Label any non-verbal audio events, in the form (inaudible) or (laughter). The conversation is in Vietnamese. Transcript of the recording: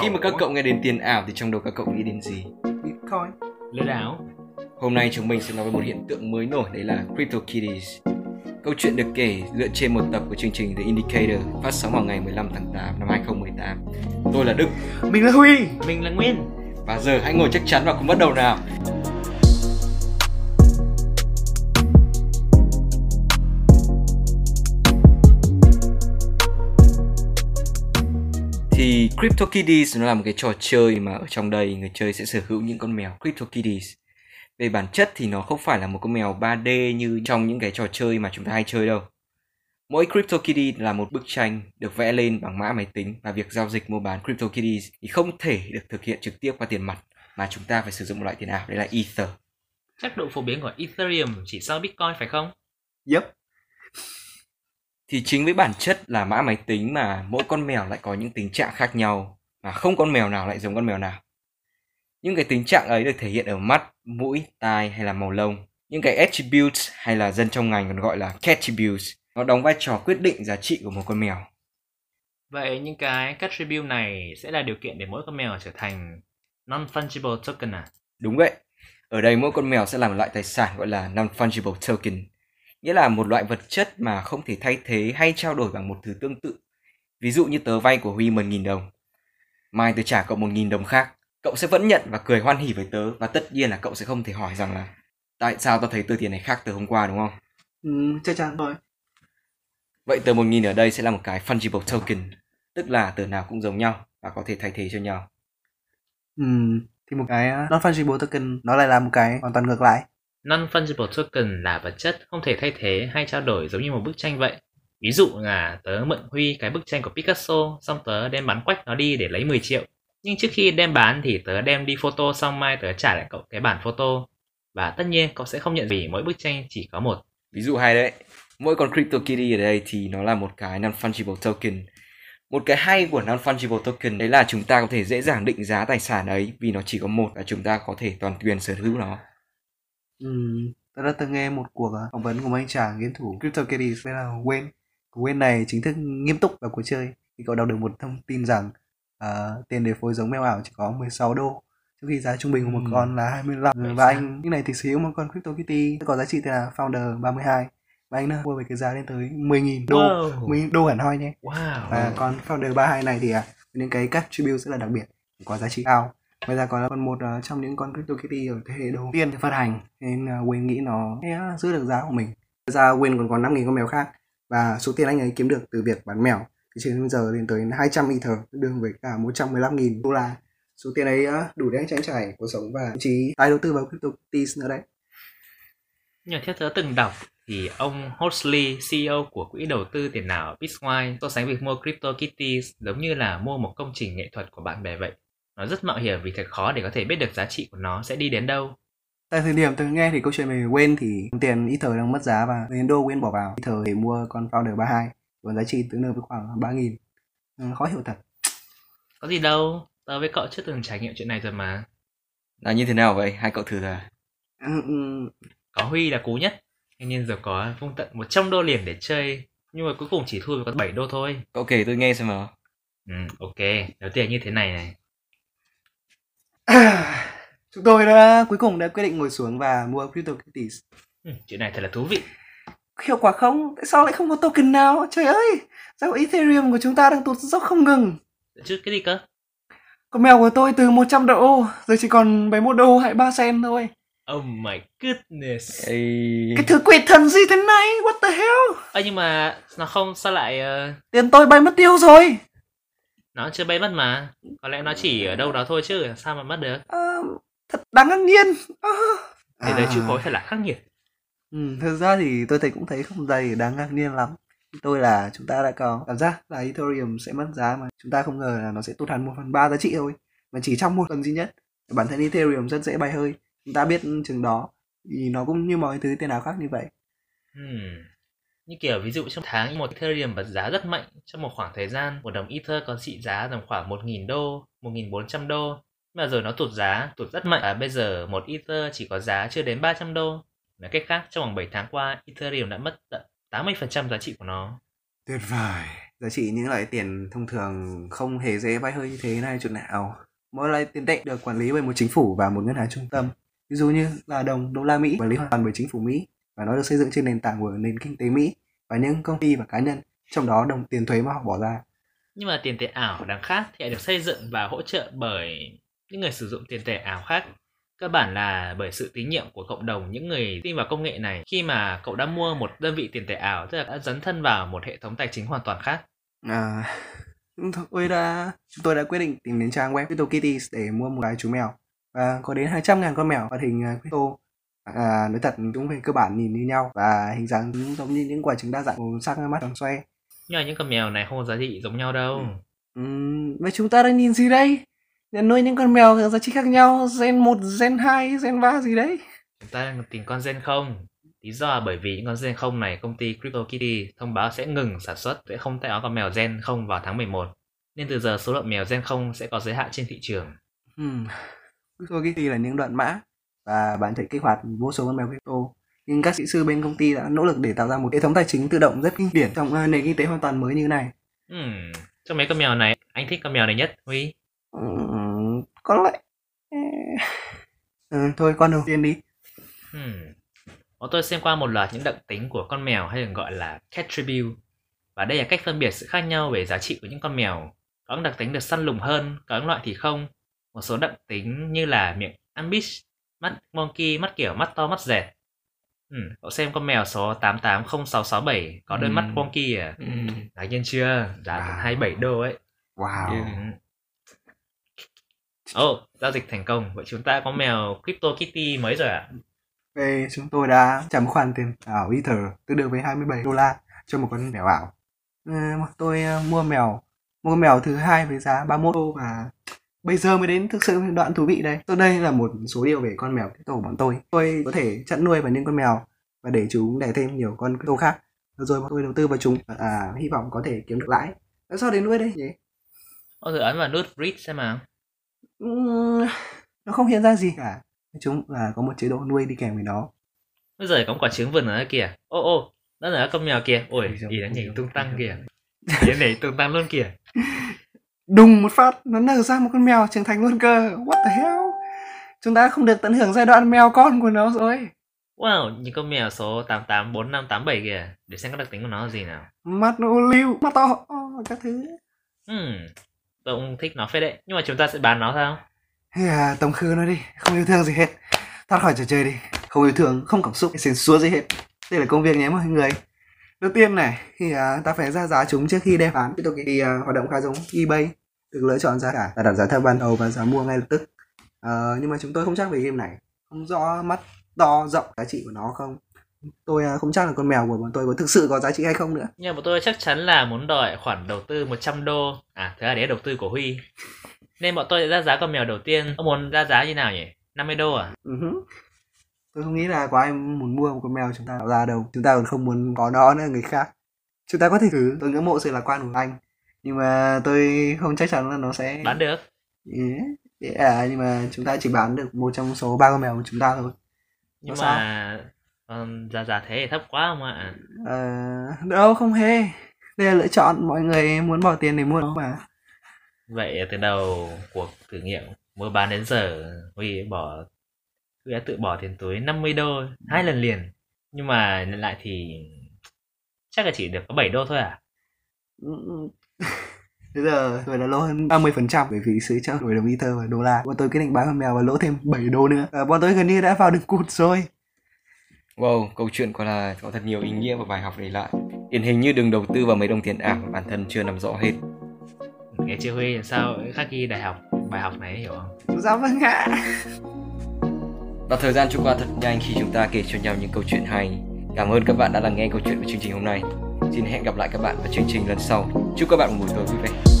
Khi mà các cậu nghe đến tiền ảo thì trong đầu các cậu nghĩ đến gì? Bitcoin. lừa đảo Hôm nay chúng mình sẽ nói về một hiện tượng mới nổi đấy là CryptoKitties. Câu chuyện được kể dựa trên một tập của chương trình The Indicator phát sóng vào ngày 15 tháng 8 năm 2018. Tôi là Đức Mình là Huy. mình là nguyên và giờ hãy ngồi chắc chắn và cùng bắt đầu nào. CryptoKitties nó là một cái trò chơi mà ở trong đây người chơi sẽ sở hữu những con mèo CryptoKitties. Về bản chất thì nó không phải là một con mèo 3D như trong những cái trò chơi mà chúng ta hay chơi đâu. Mỗi CryptoKitty là một bức tranh được vẽ lên bằng mã máy tính và việc giao dịch mua bán CryptoKitties thì không thể được thực hiện trực tiếp qua tiền mặt mà chúng ta phải sử dụng một loại tiền ảo đấy là Ether. chắc độ phổ biến của ethereum chỉ sau bitcoin phải không Yep. Thì chính với bản chất là mã máy tính mà mỗi con mèo lại có những tình trạng khác nhau mà không con mèo nào lại giống con mèo nào. Những cái tình trạng ấy được thể hiện ở mắt, mũi, tai hay là màu lông. Những cái attributes hay là dân trong ngành còn gọi là cattributes nó đóng vai trò quyết định giá trị của một con mèo. vậy những cái attribute này sẽ là điều kiện để mỗi con mèo trở thành non fungible token à Đúng vậy. Ở đây mỗi con mèo sẽ là một loại tài sản gọi là non-fungible token. Nghĩa là một loại vật chất mà không thể thay thế hay trao đổi bằng một thứ tương tự. Ví dụ như tờ vay của Huy 10.000 đồng. Mai tớ trả cậu 1.000 đồng khác. Cậu sẽ vẫn nhận và cười hoan hỉ với tớ. Và tất nhiên là cậu sẽ không thể hỏi rằng là Tại sao tao thấy tờ tiền này khác từ hôm qua đúng không? Ừ, chắc chắn rồi. Vậy tờ 1.000 ở đây sẽ là một cái fungible token. Tức là tờ nào cũng giống nhau và có thể thay thế cho nhau. Ừ, thì một cái uh, non-fungible token nó lại là một cái hoàn toàn ngược lại non fungible token là vật chất không thể thay thế hay trao đổi giống như một bức tranh vậy ví dụ là tớ mượn huy cái bức tranh của picasso, xong tớ đem bán quách nó đi để lấy 10 triệu nhưng trước khi đem bán thì tớ đem đi photo, xong mai tớ trả lại cậu cái bản photo và tất nhiên cậu sẽ không nhận vì mỗi bức tranh chỉ có một Ví dụ hay đấy. Mỗi con CryptoKitty ở đây thì nó là một cái non-fungible token. Một cái hay của non-fungible token đấy là chúng ta có thể dễ dàng định giá tài sản ấy vì nó chỉ có một và chúng ta có thể toàn quyền sở hữu nó. Ừ, tôi đã từng nghe một cuộc uh, phỏng vấn của một anh chàng game thủ CryptoKitties tên là Wayne. Wayne này chính thức nghiêm túc vào cuộc chơi. Thì cậu đọc được một thông tin rằng uh, tiền để phối giống mèo ảo chỉ có 16 đô trong khi giá trung bình của một Ừ. con là 25 Vậy và anh lúc này thì sở hữu một con CryptoKitty có giá trị tên là Founder 32 và anh đã mua với cái giá lên tới 10.000 đô. Wow. 10 đô hẳn hoi nhé. Wow. Và con Founder 32 này thì à, những cái attribute rất là đặc biệt có giá trị cao ngoài ra còn là một ờ, trong những con CryptoKitty ở thế hệ đầu tiên phát hành. Nên uh, Wayne nghĩ nó sẽ giữ được giá của mình. Ngoài ra Wayne còn có 5.000 con mèo khác và số tiền anh ấy kiếm được từ việc bán mèo. Thì trên bây giờ lên tới 200 Ether đương với cả 115.000 đô la. Số tiền ấy ờ, đủ để anh trang trải cuộc sống và thậm chí tái đầu tư vào CryptoKitties nữa đấy. Nhờ thiết theo tớ từng đọc thì ông Horsley, CEO của quỹ đầu tư tiền ảo Bitwise so sánh việc mua CryptoKitties giống như là mua một công trình nghệ thuật của bạn bè vậy. Nó rất mạo hiểm vì thật khó để có thể biết được giá trị của nó sẽ đi đến đâu. Tại thời điểm tôi nghe thì câu chuyện về Wayne thì tiền Ether đang mất giá và đến đô Wayne bỏ vào Ether để mua con Founder 32 với giá trị tương đương với khoảng 3.000 ừ, khó hiểu thật Có gì đâu, tớ với cậu chưa từng trải nghiệm chuyện này rồi mà. Là như thế nào vậy? Hai cậu thử ra. Ừ, ừ, Có Huy là cú nhất, thế nên giờ có vung tận 100 đô liền để chơi. Nhưng mà cuối cùng chỉ thua với có 7 đô thôi. Cậu kể tôi nghe xem nào. Ừ, ok, đầu tiên như thế này này. Chúng tôi đã cuối cùng đã quyết định ngồi xuống và mua CryptoKitties Ừ, chuyện này thật là thú vị. hiệu quả không? Tại sao lại không có token nào? Trời ơi! Sao Ethereum của chúng ta đang tụt dốc không ngừng? Chứ cái gì cơ? con mèo của tôi từ 100 đô giờ chỉ còn 71 đô hay 3 sen thôi. Oh my goodness. Ê... cái thứ quỷ thần gì thế này? What the hell? Ơ nhưng mà nó không sao lại ờ, tiền tôi bay mất tiêu rồi nó chưa bay mất mà. Có lẽ nó chỉ ở đâu đó thôi chứ sao mà mất được? Ờ, thật đáng ngạc nhiên. À. thế giới chịu khối thật là khắc nghiệt. Ừ, thực ra thì tôi thấy cũng thấy không dày đáng ngạc nhiên lắm. Tôi là chúng ta đã có cảm giác là Ethereum sẽ mất giá mà. Chúng ta không ngờ là nó sẽ tụt hẳn một phần ba giá trị thôi mà chỉ trong một tuần duy nhất. Bản thân Ethereum rất dễ bay hơi. Chúng ta biết chừng đó. Thì nó cũng như mọi thứ tiền ảo khác như vậy. Hmm như kiểu ví dụ trong tháng một Ethereum bật giá rất mạnh, trong một khoảng thời gian một đồng Ether có trị giá tầm khoảng 1.000 đô 1.400 đô. Mà rồi nó tụt giá, tụt rất mạnh. Và bây giờ một Ether chỉ có giá chưa đến 300 đô. Nói cách khác, trong vòng 7 tháng qua, Ethereum đã mất tận 80% giá trị của nó. Tuyệt vời. Giá trị những loại tiền thông thường không hề dễ vay hơi như thế này chút nào. Mỗi loại tiền tệ được quản lý bởi một chính phủ và một ngân hàng trung tâm. Ví dụ như là đồng đô la mỹ, quản lý hoàn toàn bởi chính phủ mỹ và nó được xây dựng trên nền tảng của nền kinh tế mỹ và những công ty và cá nhân trong đó đồng tiền thuế mà họ bỏ ra Nhưng mà tiền tệ ảo đáng khác thì lại được xây dựng và hỗ trợ bởi những người sử dụng tiền tệ ảo khác. Cơ bản là bởi sự tín nhiệm của cộng đồng những người tin vào công nghệ này khi mà cậu đã mua một đơn vị tiền tệ ảo tức là đã dấn thân vào một hệ thống tài chính hoàn toàn khác. à, tôi đã chúng tôi đã quyết định tìm đến trang web CryptoKitties để mua một cái chú mèo và có đến 200 ngàn con mèo hoạt hình à, crypto à, nói thật chúng về cơ bản nhìn như nhau và hình dáng chúng giống như những quả trứng đa dạng màu sắc mắt tròn xoay Nhưng mà những con mèo này không có giá trị giống nhau đâu. Ừm, vậy chúng ta đang nhìn gì đây? Nuôi những con mèo có giá trị khác nhau, gen 1, gen 2, gen 3 gì đấy? Chúng ta đang tìm con gen không. Lý do là bởi vì những con gen không này công ty CryptoKitty thông báo sẽ ngừng sản xuất sẽ không tạo con mèo gen không vào tháng 11. Nên từ giờ số lượng mèo gen không sẽ có giới hạn trên thị trường. Ừm, CryptoKitty là những đoạn mã và bạn thể kích hoạt vô số con mèo crypto. Nhưng các kỹ sư bên công ty đã nỗ lực để tạo ra một hệ thống tài chính tự động rất kinh điển trong ờ, nền kinh tế hoàn toàn mới như này. Hmm, trong mấy con mèo này, anh thích con mèo này nhất, Huy. Ừm, có lẽ... Ừ, thôi con đầu tiên đi. Hmm. Bọn tôi xem qua một loạt những đặc tính của con mèo hay được gọi là attribute. Và đây là cách phân biệt sự khác nhau về giá trị của những con mèo. Có những đặc tính được săn lùng hơn, có những loại thì không. Một số đặc tính như là miệng ambish, mắt monkey, mắt kiểu mắt to mắt dẹt. Ừ, cậu xem con mèo số 880667 có đôi Ừ. mắt wonky à? Ừ. Ngạc nhiên chưa? Giá Wow. wow. 27 đô ấy. Wow. Ừ. Oh, giao dịch thành công. Vậy chúng ta có mèo Crypto Kitty mới rồi ạ? Về chúng tôi đã một khoản tiền ảo Ether tương đương với 27 đô la cho một con mèo ảo. Ừ, tôi ờ, mua mèo mua con mèo thứ hai với giá 31 đô và bây giờ mới đến thực sự đoạn thú vị đây. Tôi đây là một số điều về con mèo tổ của bọn tôi. Tôi có thể chăn nuôi vào những con mèo và để chúng đẻ thêm nhiều con tổ khác. Rồi bọn tôi đầu tư vào chúng à, hy vọng có thể kiếm được lãi. Tại sao đến nuôi đây nhỉ? Ô thử ấn vào nút breed xem nào. Ừm, nó không hiện ra gì cả. Nói chung là có một chế độ nuôi đi kèm với nó. Bây giờ có một quả trứng vườn ở kìa. Ô ô, đó là con mèo kìa. Ôi, ý nó nhảy tung tăng kìa. Nó nhảy tung tăng luôn kìa. (laughs) đùng một phát nó nở ra một con mèo trưởng thành luôn cơ what the hell chúng ta không được tận hưởng giai đoạn mèo con của nó rồi Wow, những con mèo số 884587 kìa. Để xem các đặc tính của nó là gì nào. mắt nó lưu mắt to oh, các thứ Hmm, tôi cũng thích nó phết đấy. Nhưng mà chúng ta sẽ bán nó sao? à, tống khứ nó đi không yêu thương gì hết thoát khỏi trò chơi đi không yêu thương không cảm xúc xến xúa gì hết đây là công việc nhé mọi người đầu tiên này thì à, ta phải ra giá chúng trước khi đem bán tiếp tục thì à, hoạt động khá giống ebay được lựa chọn giá cả ta đặt giá thấp ban đầu và giá mua ngay lập tức Ờ, nhưng mà chúng tôi không chắc về game này không rõ mắt to rộng giá trị của nó không tôi à, không chắc là con mèo của bọn tôi có thực sự có giá trị hay không nữa Nhưng mà tôi chắc chắn là muốn đòi khoản đầu tư 100 đô. À, thế là đấy là đầu tư của Huy. Nên bọn tôi sẽ ra giá con mèo đầu tiên. Ông muốn ra giá như nào nhỉ? 50 đô à? Hứ. Tôi không nghĩ là có ai muốn mua một con mèo chúng ta tạo ra đâu. Chúng ta còn không muốn có nó nữa người khác. Chúng ta có thể thử. Tôi ngưỡng mộ sự lạc quan của anh. Nhưng mà tôi không chắc chắn là nó sẽ Bán được. yeah. Yeah, nhưng mà chúng ta chỉ bán được một trong số ba con mèo của chúng ta thôi. Nhưng Nó mà um, giá giá thế thì thấp quá không ạ? Ờ, đâu không hề. Đây là lựa chọn mọi người muốn bỏ tiền để mua nó mà. Vậy từ đầu cuộc thử nghiệm mua bán đến giờ Huy bỏ Huy đã tự bỏ tiền túi 50 đô hai lần liền Nhưng mà nhận lại thì chắc là chỉ được có 7 đô thôi à Ừ, ừ. (laughs) Bây giờ tôi đã lỗ hơn 30% bởi vì sự trao đổi đồng Ether và đô la. Bọn tôi quyết định bán con mèo và lỗ thêm 7 đô nữa. Và bọn tôi gần như đã vào đường cụt rồi. Wow, câu chuyện quả là có thật nhiều ý nghĩa và bài học để lại. Điển hình như đừng đầu tư vào mấy đồng tiền ảo mà bản thân chưa nắm rõ hết. Nghe chưa Huy làm sao khác khi đại học bài học này hiểu không? Dạ vâng ạ. Và thời gian trôi qua thật nhanh khi chúng ta kể cho nhau những câu chuyện hay. Cảm ơn các bạn đã lắng nghe câu chuyện của chương trình hôm nay. Xin hẹn gặp lại các bạn vào chương trình lần sau. Chúc các bạn một buổi tối vui vẻ.